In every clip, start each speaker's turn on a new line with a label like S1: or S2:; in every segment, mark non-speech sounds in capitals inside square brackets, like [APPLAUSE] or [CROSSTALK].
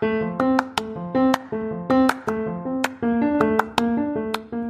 S1: Thank you.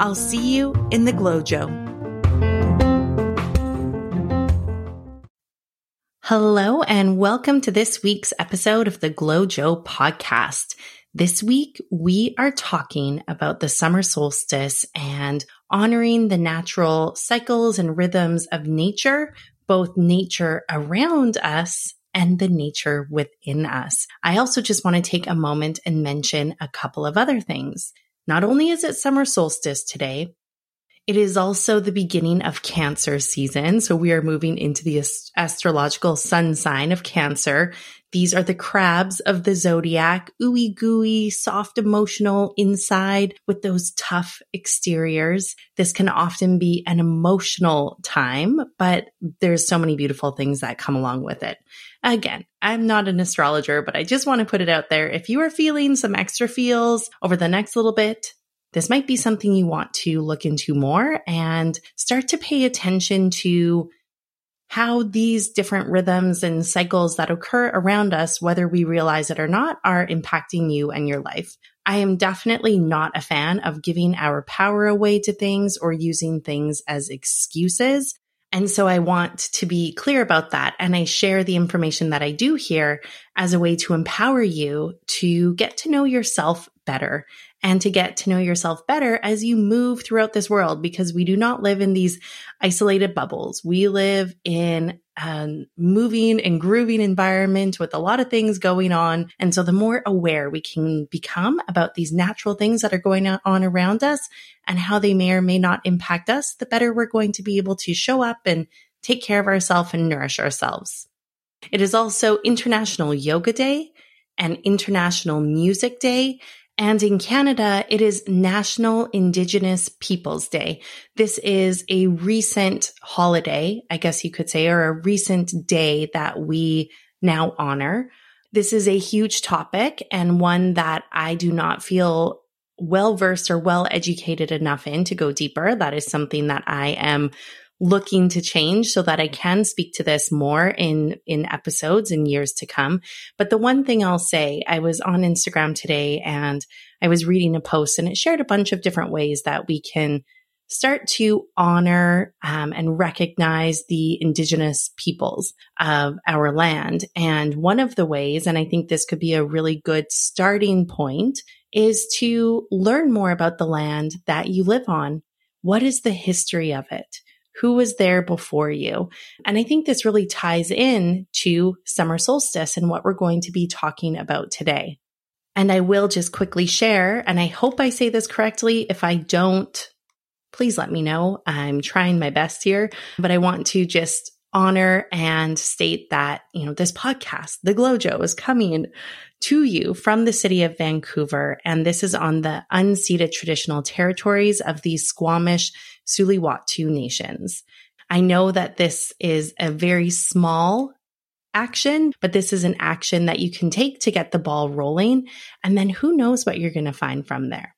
S1: I'll see you in the GlowJo. Hello, and welcome to this week's episode of the GlowJo podcast. This week, we are talking about the summer solstice and honoring the natural cycles and rhythms of nature, both nature around us and the nature within us. I also just want to take a moment and mention a couple of other things. Not only is it summer solstice today, it is also the beginning of Cancer season. So we are moving into the ast- astrological sun sign of Cancer. These are the crabs of the zodiac, ooey gooey, soft emotional inside with those tough exteriors. This can often be an emotional time, but there's so many beautiful things that come along with it. Again, I'm not an astrologer, but I just want to put it out there. If you are feeling some extra feels over the next little bit, this might be something you want to look into more and start to pay attention to how these different rhythms and cycles that occur around us, whether we realize it or not, are impacting you and your life. I am definitely not a fan of giving our power away to things or using things as excuses. And so I want to be clear about that. And I share the information that I do here as a way to empower you to get to know yourself better and to get to know yourself better as you move throughout this world because we do not live in these isolated bubbles. We live in a moving and grooving environment with a lot of things going on. And so the more aware we can become about these natural things that are going on around us and how they may or may not impact us, the better we're going to be able to show up and take care of ourselves and nourish ourselves. It is also International Yoga Day and International Music Day. And in Canada, it is National Indigenous Peoples Day. This is a recent holiday, I guess you could say, or a recent day that we now honor. This is a huge topic and one that I do not feel well versed or well educated enough in to go deeper. That is something that I am looking to change so that I can speak to this more in, in episodes in years to come. But the one thing I'll say, I was on Instagram today and I was reading a post and it shared a bunch of different ways that we can start to honor um, and recognize the indigenous peoples of our land. And one of the ways, and I think this could be a really good starting point, is to learn more about the land that you live on. What is the history of it? Who was there before you. And I think this really ties in to summer solstice and what we're going to be talking about today. And I will just quickly share, and I hope I say this correctly. If I don't, please let me know. I'm trying my best here, but I want to just honor and state that, you know, this podcast, The GlowJo is coming to you from the city of Vancouver. And this is on the unceded traditional territories of the Squamish Tsleil-Waututh nations. I know that this is a very small action, but this is an action that you can take to get the ball rolling. And then who knows what you're going to find from there.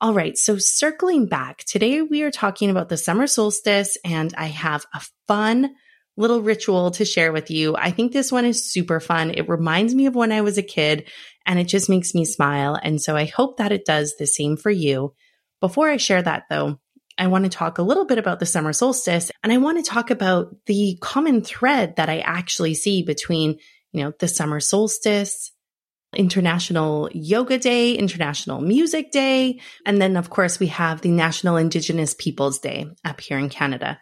S1: All right. So circling back, today we are talking about the summer solstice and I have a fun little ritual to share with you. I think this one is super fun. It reminds me of when I was a kid and it just makes me smile. And so I hope that it does the same for you. Before I share that though, I want to talk a little bit about the summer solstice and I want to talk about the common thread that I actually see between, you know, the summer solstice, International Yoga Day, International Music Day, and then of course we have the National Indigenous Peoples Day up here in Canada.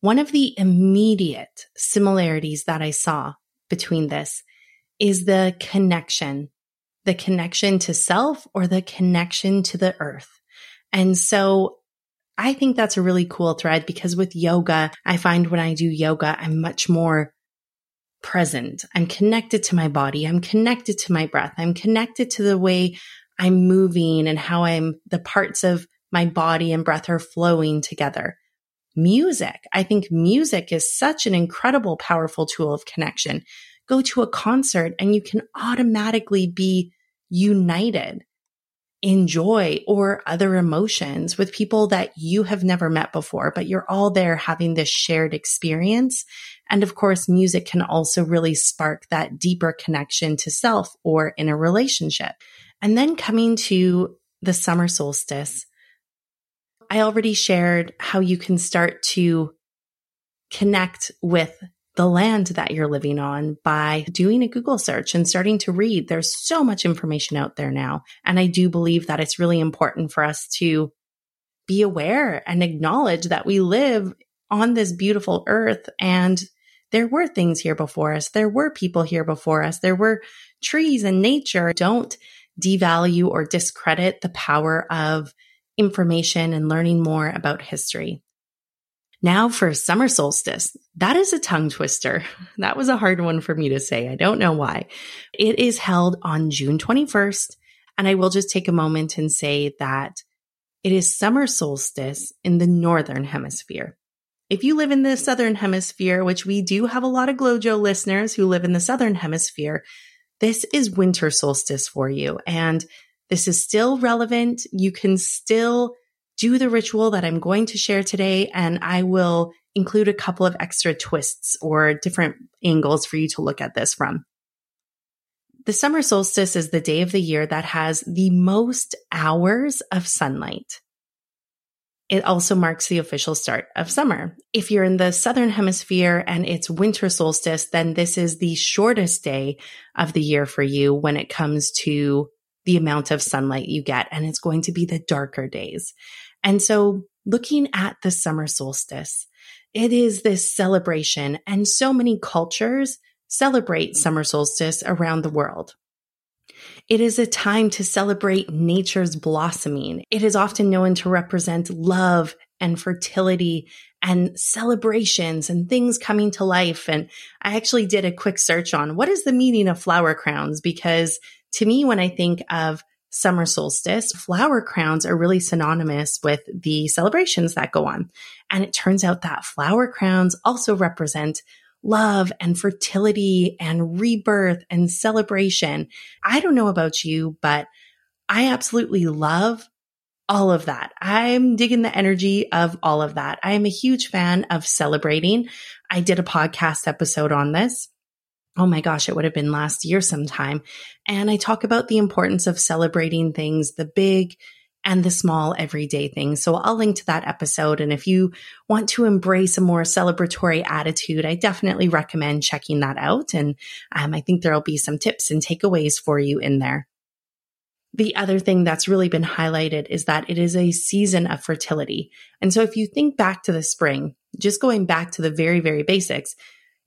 S1: One of the immediate similarities that I saw between this is the connection, the connection to self or the connection to the earth. And so I think that's a really cool thread because with yoga, I find when I do yoga, I'm much more present. I'm connected to my body. I'm connected to my breath. I'm connected to the way I'm moving and how I'm the parts of my body and breath are flowing together. Music. I think music is such an incredible, powerful tool of connection. Go to a concert and you can automatically be united in joy or other emotions with people that you have never met before, but you're all there having this shared experience. And of course, music can also really spark that deeper connection to self or in a relationship. And then coming to the summer solstice, I already shared how you can start to connect with the land that you're living on by doing a Google search and starting to read. There's so much information out there now. And I do believe that it's really important for us to be aware and acknowledge that we live on this beautiful earth and there were things here before us. There were people here before us. There were trees and nature. Don't devalue or discredit the power of information and learning more about history. Now for summer solstice. That is a tongue twister. [LAUGHS] That was a hard one for me to say. I don't know why. It is held on June 21st. And I will just take a moment and say that it is summer solstice in the northern hemisphere. If you live in the southern hemisphere, which we do have a lot of GlowJo listeners who live in the southern hemisphere, this is winter solstice for you. And this is still relevant. You can still do the ritual that I'm going to share today, and I will include a couple of extra twists or different angles for you to look at this from. The summer solstice is the day of the year that has the most hours of sunlight. It also marks the official start of summer. If you're in the southern hemisphere and it's winter solstice, then this is the shortest day of the year for you when it comes to the amount of sunlight you get. And it's going to be the darker days. And so looking at the summer solstice, it is this celebration and so many cultures celebrate summer solstice around the world. It is a time to celebrate nature's blossoming. It is often known to represent love and fertility and celebrations and things coming to life. And I actually did a quick search on what is the meaning of flower crowns? Because to me, when I think of summer solstice, flower crowns are really synonymous with the celebrations that go on. And it turns out that flower crowns also represent love and fertility and rebirth and celebration. I don't know about you, but I absolutely love all of that. I'm digging the energy of all of that. I am a huge fan of celebrating. I did a podcast episode on this oh my gosh, it would have been last year sometime. And I talk about the importance of celebrating things, the big and the small everyday things. So I'll link to that episode. And if you want to embrace a more celebratory attitude, I definitely recommend checking that out. And um, I think there'll be some tips and takeaways for you in there. The other thing that's really been highlighted is that it is a season of fertility. And so if you think back to the spring, just going back to the very, very basics,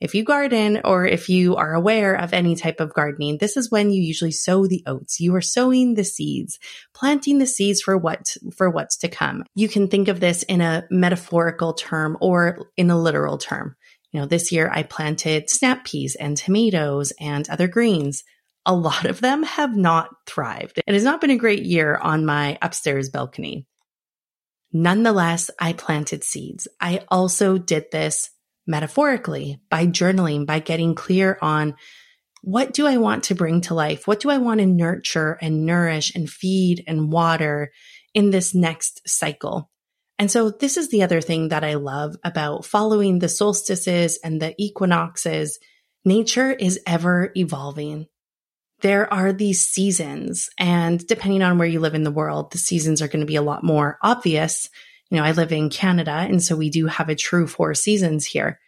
S1: if you garden or if you are aware of any type of gardening, this is when you usually sow the oats. You are sowing the seeds, planting the seeds for what, for what's to come. You can think of this in a metaphorical term or in a literal term. You know, this year I planted snap peas and tomatoes and other greens. A lot of them have not thrived. It has not been a great year on my upstairs balcony. Nonetheless, I planted seeds. I also did this metaphorically by journaling, by getting clear on what do I want to bring to life? What do I want to nurture and nourish and feed and water in this next cycle? And so this is the other thing that I love about following the solstices and the equinoxes. Nature is ever evolving. There are these seasons and depending on where you live in the world, the seasons are going to be a lot more obvious you know, I live in Canada, and so we do have a true four seasons here.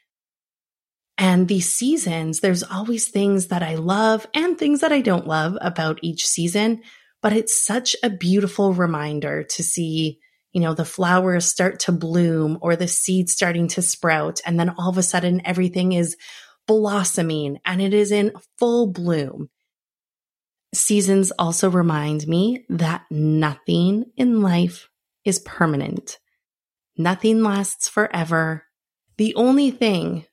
S1: And these seasons, there's always things that I love and things that I don't love about each season, but it's such a beautiful reminder to see, you know, the flowers start to bloom or the seeds starting to sprout. And then all of a sudden everything is blossoming and it is in full bloom. Seasons also remind me that nothing in life is permanent. Nothing lasts forever. The only thing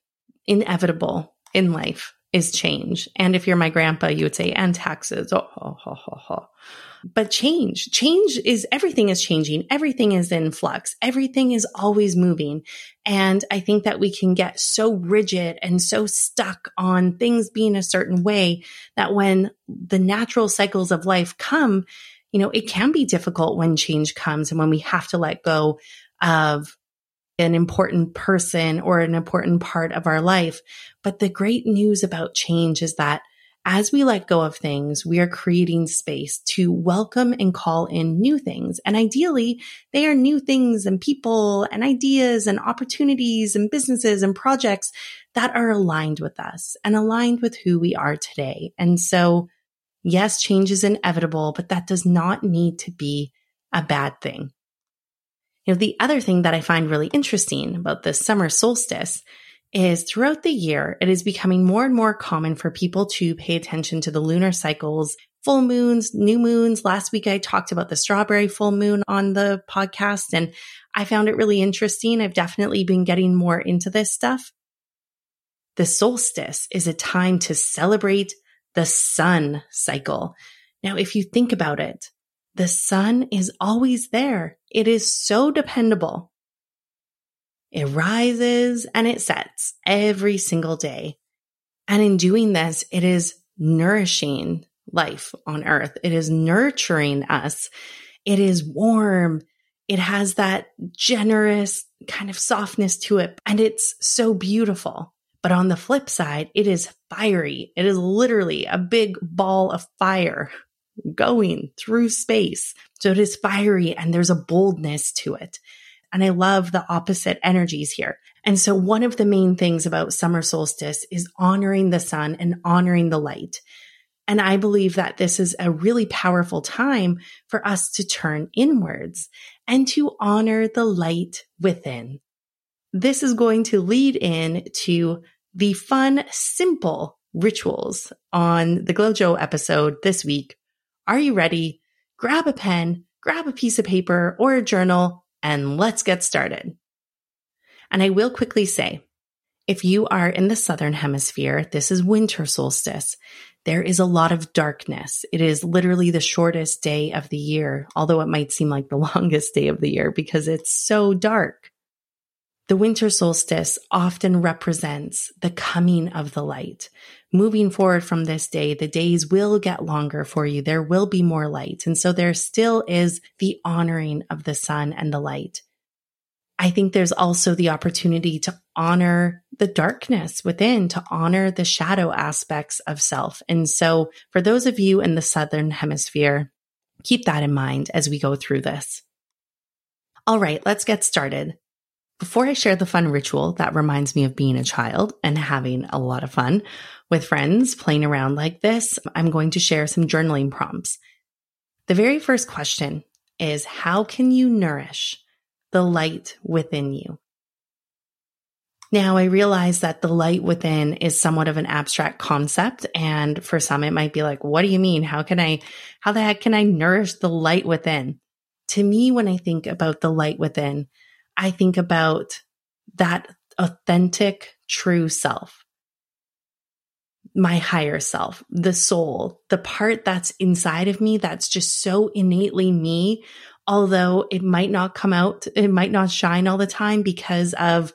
S1: inevitable in life is change. And if you're my grandpa, you would say, and taxes. Oh, ho, ho, ho, ho. But change, change is everything is changing. Everything is in flux. Everything is always moving. And I think that we can get so rigid and so stuck on things being a certain way that when the natural cycles of life come, you know, it can be difficult when change comes and when we have to let go of an important person or an important part of our life. But the great news about change is that as we let go of things, we are creating space to welcome and call in new things. And ideally, they are new things and people and ideas and opportunities and businesses and projects that are aligned with us and aligned with who we are today. And so, yes, change is inevitable, but that does not need to be a bad thing. You know, the other thing that I find really interesting about the summer solstice is throughout the year, it is becoming more and more common for people to pay attention to the lunar cycles, full moons, new moons. Last week, I talked about the strawberry full moon on the podcast and I found it really interesting. I've definitely been getting more into this stuff. The solstice is a time to celebrate the sun cycle. Now, if you think about it, the sun is always there. It is so dependable. It rises and it sets every single day. And in doing this, it is nourishing life on earth. It is nurturing us. It is warm. It has that generous kind of softness to it. And it's so beautiful. But on the flip side, it is fiery. It is literally a big ball of fire going through space. So it is fiery and there's a boldness to it. And I love the opposite energies here. And so one of the main things about summer solstice is honoring the sun and honoring the light. And I believe that this is a really powerful time for us to turn inwards and to honor the light within. This is going to lead in to the fun, simple rituals on the GlowJo episode this week are you ready? Grab a pen, grab a piece of paper or a journal, and let's get started. And I will quickly say, if you are in the southern hemisphere, this is winter solstice. There is a lot of darkness. It is literally the shortest day of the year, although it might seem like the [LAUGHS] longest day of the year because it's so dark. The winter solstice often represents the coming of the light. Moving forward from this day, the days will get longer for you. There will be more light. And so there still is the honoring of the sun and the light. I think there's also the opportunity to honor the darkness within, to honor the shadow aspects of self. And so for those of you in the Southern hemisphere, keep that in mind as we go through this. All right, let's get started. Before I share the fun ritual that reminds me of being a child and having a lot of fun with friends playing around like this, I'm going to share some journaling prompts. The very first question is how can you nourish the light within you? Now I realize that the light within is somewhat of an abstract concept. And for some, it might be like, what do you mean? How can I, how the heck can I nourish the light within? To me, when I think about the light within, I think about that authentic, true self, my higher self, the soul, the part that's inside of me that's just so innately me. Although it might not come out, it might not shine all the time because of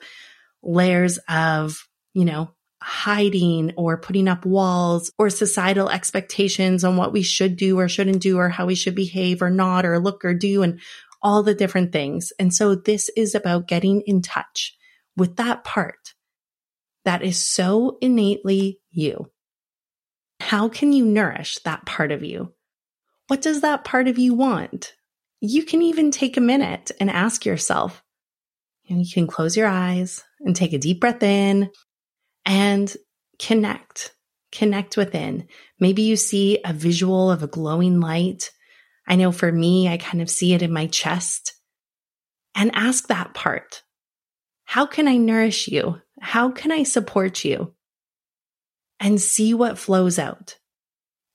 S1: layers of, you know, hiding or putting up walls or societal expectations on what we should do or shouldn't do or how we should behave or not or look or do and all the different things. And so this is about getting in touch with that part that is so innately you. How can you nourish that part of you? What does that part of you want? You can even take a minute and ask yourself, and you can close your eyes and take a deep breath in and connect, connect within. Maybe you see a visual of a glowing light I know for me, I kind of see it in my chest and ask that part. How can I nourish you? How can I support you? And see what flows out.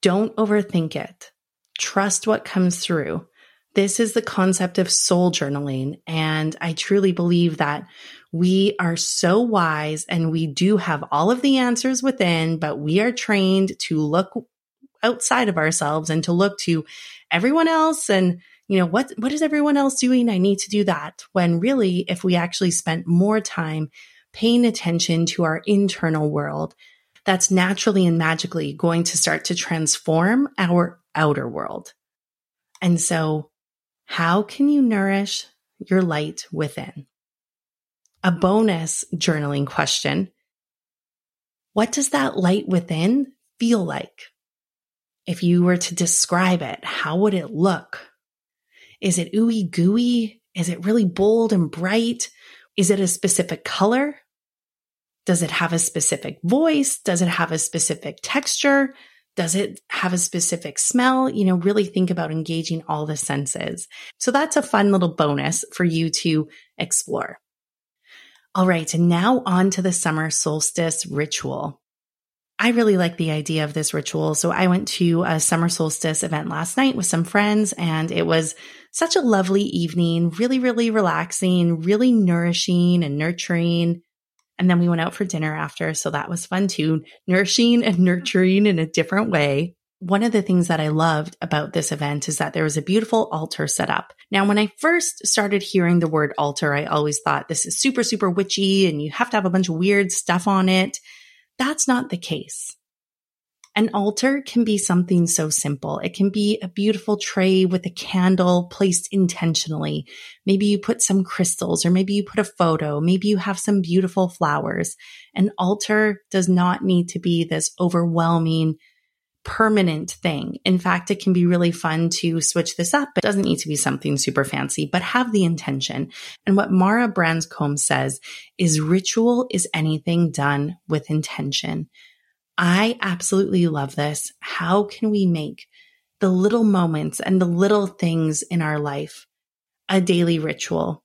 S1: Don't overthink it. Trust what comes through. This is the concept of soul journaling. And I truly believe that We are so wise and we do have all of the answers within, but we are trained to look outside of ourselves and to look to everyone else and you know what what is everyone else doing i need to do that when really if we actually spent more time paying attention to our internal world that's naturally and magically going to start to transform our outer world and so how can you nourish your light within a bonus journaling question what does that light within feel like if you were to describe it, how would it look? Is it ooey gooey? Is it really bold and bright? Is it a specific color? Does it have a specific voice? Does it have a specific texture? Does it have a specific smell? You know, really think about engaging all the senses. So that's a fun little bonus for you to explore. All right. And now on to the summer solstice ritual. I really like the idea of this ritual. So I went to a summer solstice event last night with some friends and it was such a lovely evening, really, really relaxing, really nourishing and nurturing. And then we went out for dinner after. So that was fun too, nourishing and nurturing in a different way. One of the things that I loved about this event is that there was a beautiful altar set up. Now, when I first started hearing the word altar, I always thought this is super, super witchy and you have to have a bunch of weird stuff on it. That's not the case. An altar can be something so simple. It can be a beautiful tray with a candle placed intentionally. Maybe you put some crystals or maybe you put a photo. Maybe you have some beautiful flowers. An altar does not need to be this overwhelming permanent thing. In fact, it can be really fun to switch this up. It doesn't need to be something super fancy, but have the intention. And what Mara Branscombe says is ritual is anything done with intention. I absolutely love this. How can we make the little moments and the little things in our life a daily ritual?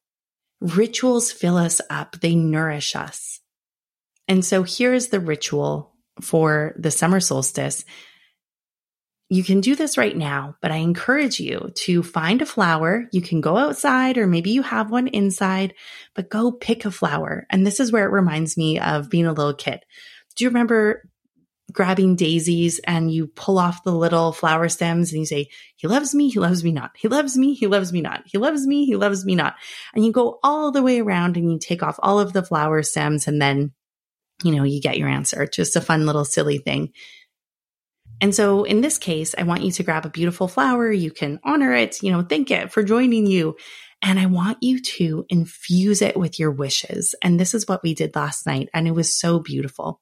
S1: Rituals fill us up. They nourish us. And so here is the ritual for the summer solstice you can do this right now, but I encourage you to find a flower. You can go outside or maybe you have one inside, but go pick a flower. And this is where it reminds me of being a little kid. Do you remember grabbing daisies and you pull off the little flower stems and you say, he loves me, he loves me not. He loves me, he loves me not. He loves me, he loves me not. And you go all the way around and you take off all of the flower stems and then, you know, you get your answer. Just a fun little silly thing. And so in this case, I want you to grab a beautiful flower. You can honor it, you know, thank it for joining you. And I want you to infuse it with your wishes. And this is what we did last night. And it was so beautiful.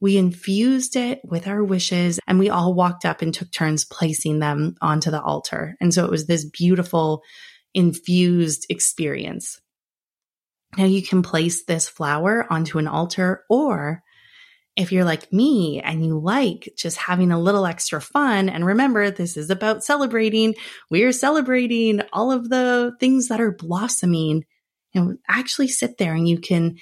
S1: We infused it with our wishes and we all walked up and took turns placing them onto the altar. And so it was this beautiful infused experience. Now you can place this flower onto an altar or if you're like me and you like just having a little extra fun, and remember, this is about celebrating, we're celebrating all of the things that are blossoming. Know, actually sit there and you can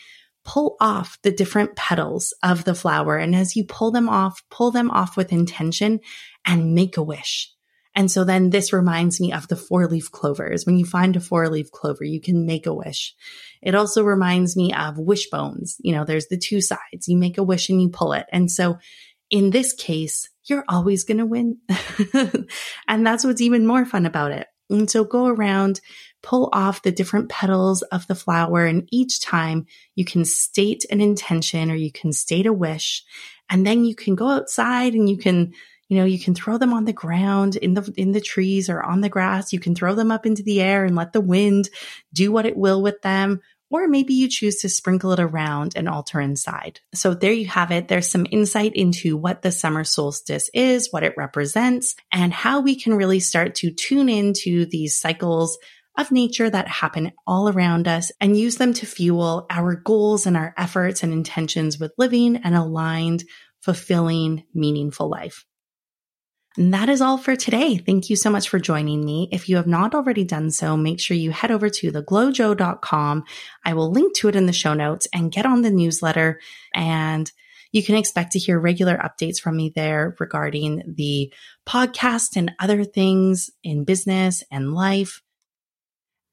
S1: pull off the different petals of the flower. And as you pull them off, pull them off with intention and make a wish. And so then this reminds me of the four leaf clovers. When you find a four leaf clover, you can make a wish. It also reminds me of wishbones. You know, there's the two sides. You make a wish and you pull it. And so in this case, you're always going to win. [LAUGHS] and that's what's even more fun about it. And so go around, pull off the different petals of the flower. And each time you can state an intention or you can state a wish. And then you can go outside and you can you know, you can throw them on the ground in the, in the trees or on the grass. You can throw them up into the air and let the wind do what it will with them. Or maybe you choose to sprinkle it around and altar inside. So there you have it. There's some insight into what the summer solstice is, what it represents, and how we can really start to tune into these cycles of nature that happen all around us and use them to fuel our goals and our efforts and intentions with living an aligned, fulfilling, meaningful life. And that is all for today. Thank you so much for joining me. If you have not already done so, make sure you head over to theglowjo.com. I will link to it in the show notes and get on the newsletter and you can expect to hear regular updates from me there regarding the podcast and other things in business and life.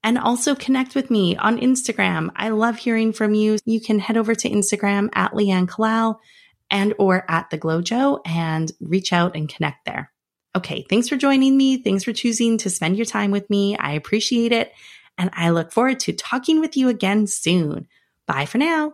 S1: and also connect with me on Instagram. I love hearing from you. You can head over to Instagram at Leanne Kallal and or at the GlowJo and reach out and connect there. Okay. Thanks for joining me. Thanks for choosing to spend your time with me. I appreciate it. And I look forward to talking with you again soon. Bye for now.